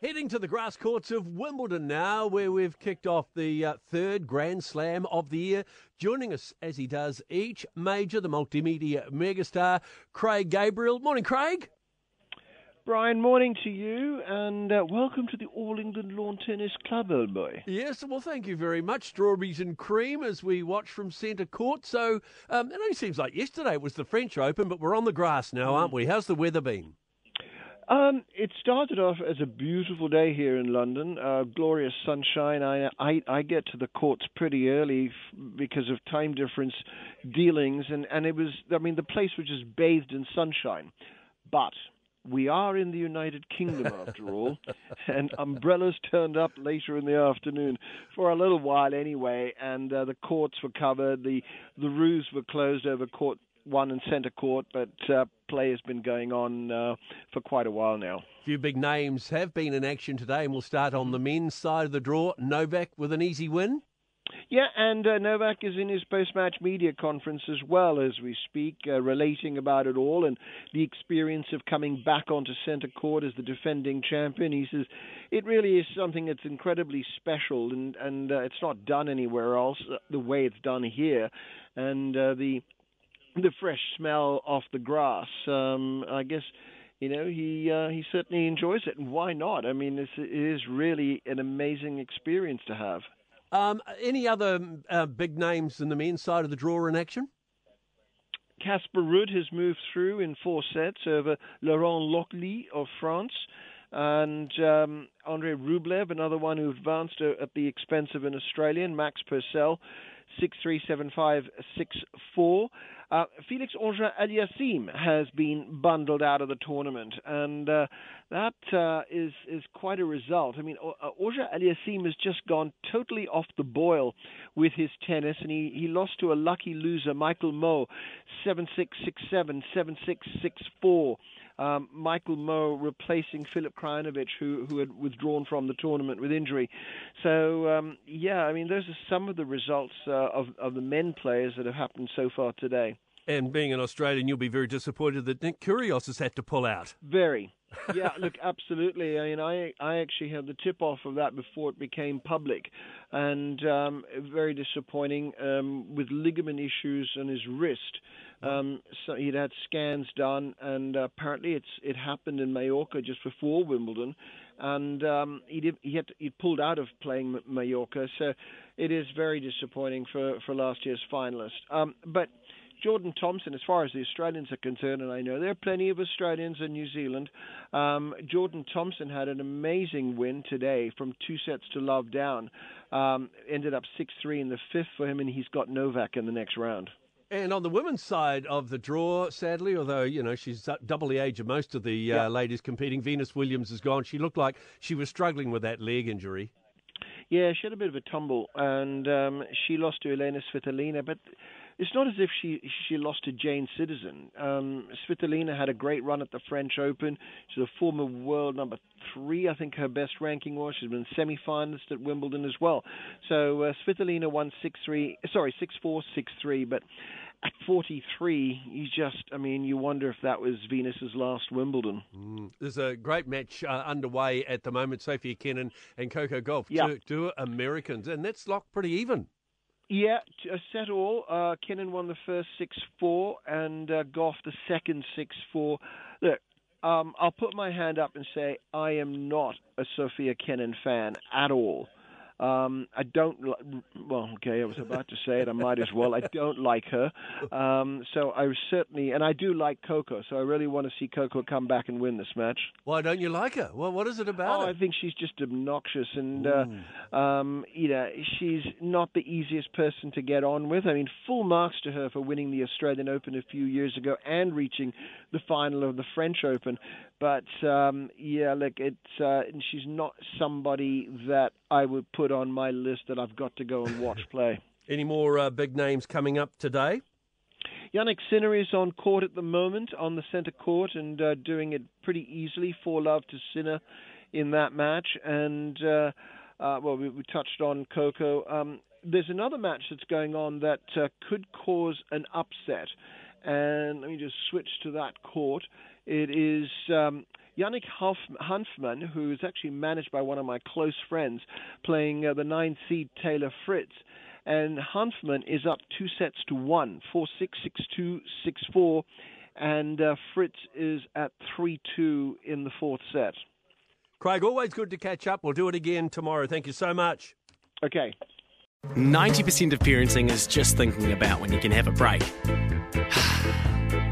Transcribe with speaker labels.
Speaker 1: Heading to the grass courts of Wimbledon now, where we've kicked off the uh, third Grand Slam of the year. Joining us as he does each major, the multimedia megastar, Craig Gabriel. Morning, Craig.
Speaker 2: Brian, morning to you, and uh, welcome to the All England Lawn Tennis Club, old boy.
Speaker 1: Yes, well, thank you very much. Strawberries and cream as we watch from centre court. So um, it only seems like yesterday was the French Open, but we're on the grass now, aren't we? How's the weather been?
Speaker 2: Um, it started off as a beautiful day here in London, uh, glorious sunshine. I, I I get to the courts pretty early f- because of time difference dealings, and and it was I mean the place was just bathed in sunshine, but we are in the United Kingdom after all, and umbrellas turned up later in the afternoon for a little while anyway, and uh, the courts were covered, the the roofs were closed over court one in centre court, but uh, play has been going on uh, for quite a while now.
Speaker 1: A few big names have been in action today, and we'll start on the men's side of the draw. Novak with an easy win.
Speaker 2: Yeah, and uh, Novak is in his post-match media conference as well as we speak, uh, relating about it all and the experience of coming back onto centre court as the defending champion. He says it really is something that's incredibly special, and and uh, it's not done anywhere else uh, the way it's done here, and uh, the the fresh smell off the grass. Um, I guess you know he uh, he certainly enjoys it, and why not? I mean, it's, it is really an amazing experience to have.
Speaker 1: Um, any other uh, big names in the men's side of the draw in action?
Speaker 2: Casper Ruud has moved through in four sets over Laurent Lokoli of France. And um, Andre Rublev, another one who advanced uh, at the expense of an Australian, Max Purcell, 6-3-7-5-6-4. Uh, Felix Auger Aliassime has been bundled out of the tournament, and uh, that uh, is is quite a result. I mean, Auger Aliassime has just gone totally off the boil with his tennis, and he, he lost to a lucky loser, Michael Mmoh, 7-6, 6-7, 7-6, 6-4 um, Michael Mmoh replacing Filip Krajinovic, who who had withdrawn from the tournament with injury. So um, yeah, I mean those are some of the results uh, of of the men players that have happened so far today.
Speaker 1: And being an Australian, you'll be very disappointed that Nick Kyrgios has had to pull out.
Speaker 2: Very. yeah, look, absolutely. I mean, I I actually had the tip off of that before it became public, and um, very disappointing um, with ligament issues on his wrist. Um, so he'd had scans done, and uh, apparently it's it happened in Mallorca just before Wimbledon, and um, he did, he had he pulled out of playing Mallorca. So it is very disappointing for for last year's finalist. Um, but Jordan Thompson, as far as the Australians are concerned, and I know there are plenty of Australians in New Zealand, um, Jordan Thompson had an amazing win today from two sets to love down. Um, ended up 6 3 in the fifth for him, and he's got Novak in the next round.
Speaker 1: And on the women's side of the draw, sadly, although you know she's double the age of most of the uh, yeah. ladies competing, Venus Williams is gone. She looked like she was struggling with that leg injury.
Speaker 2: Yeah, she had a bit of a tumble, and um, she lost to Elina Svitolina. But it's not as if she she lost to Jane Citizen. Um, Svitolina had a great run at the French Open. She's a former world number three, I think her best ranking was. She's been semi-finalist at Wimbledon as well. So uh, Svitolina won six three, sorry six four six three, but at 43, you just, I mean, you wonder if that was Venus's last Wimbledon.
Speaker 1: Mm. There's a great match uh, underway at the moment, Sofia Kenin and Coco Gauff,
Speaker 2: yeah.
Speaker 1: two, two Americans, and that's locked pretty even.
Speaker 2: Yeah, a set all. Uh, Kenin won the first 6 4 and uh, Gauff the second 6 4. Look, um, I'll put my hand up and say I am not a Sofia Kenin fan at all. Um, I don't. Well, okay, I was about to say it. I might as well. I don't like her. Um, so I certainly, and I do like Coco. So I really want to see Coco come back and win this match.
Speaker 1: Why don't you like her? Well, what is it about?
Speaker 2: Oh,
Speaker 1: her?
Speaker 2: I think she's just obnoxious, and uh, um, you know, she's not the easiest person to get on with. I mean, full marks to her for winning the Australian Open a few years ago and reaching the final of the French Open. But um, yeah, look, it's uh, and she's not somebody that I would put on my list that I've got to go and watch play.
Speaker 1: Any more uh, big names coming up today?
Speaker 2: Jannik Sinner is on court at the moment, on the centre court, and uh, doing it pretty easily. Four love to Sinner in that match, and uh, uh, well, we, we, touched on Coco. Um, there's another match that's going on that uh, could cause an upset, and let me just switch to that court. It is um, Yannick Hanfmann, who is actually managed by one of my close friends, playing uh, the nine seed Taylor Fritz. And Hanfmann is up two sets to one, four six six two six four, and uh, Fritz is at three two in the fourth set.
Speaker 1: Craig, always good to catch up. We'll do it again tomorrow. Thank you so much.
Speaker 2: Okay.
Speaker 3: 90% of parenting is just thinking about when you can have a break.